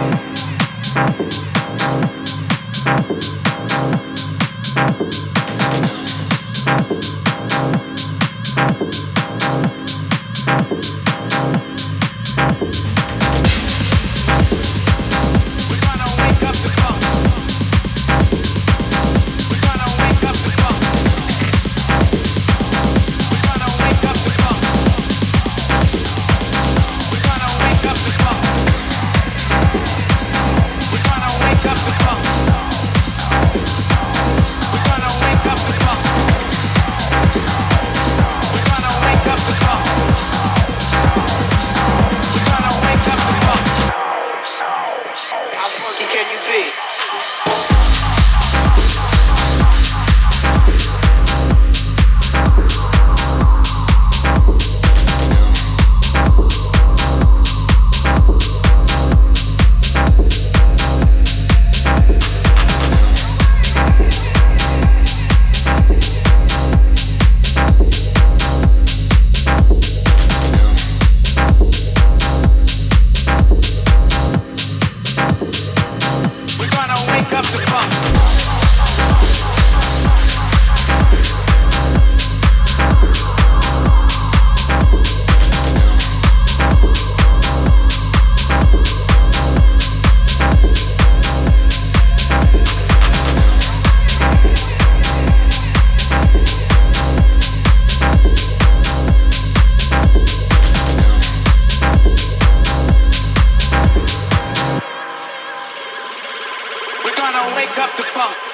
Thank you. Wake up the funk.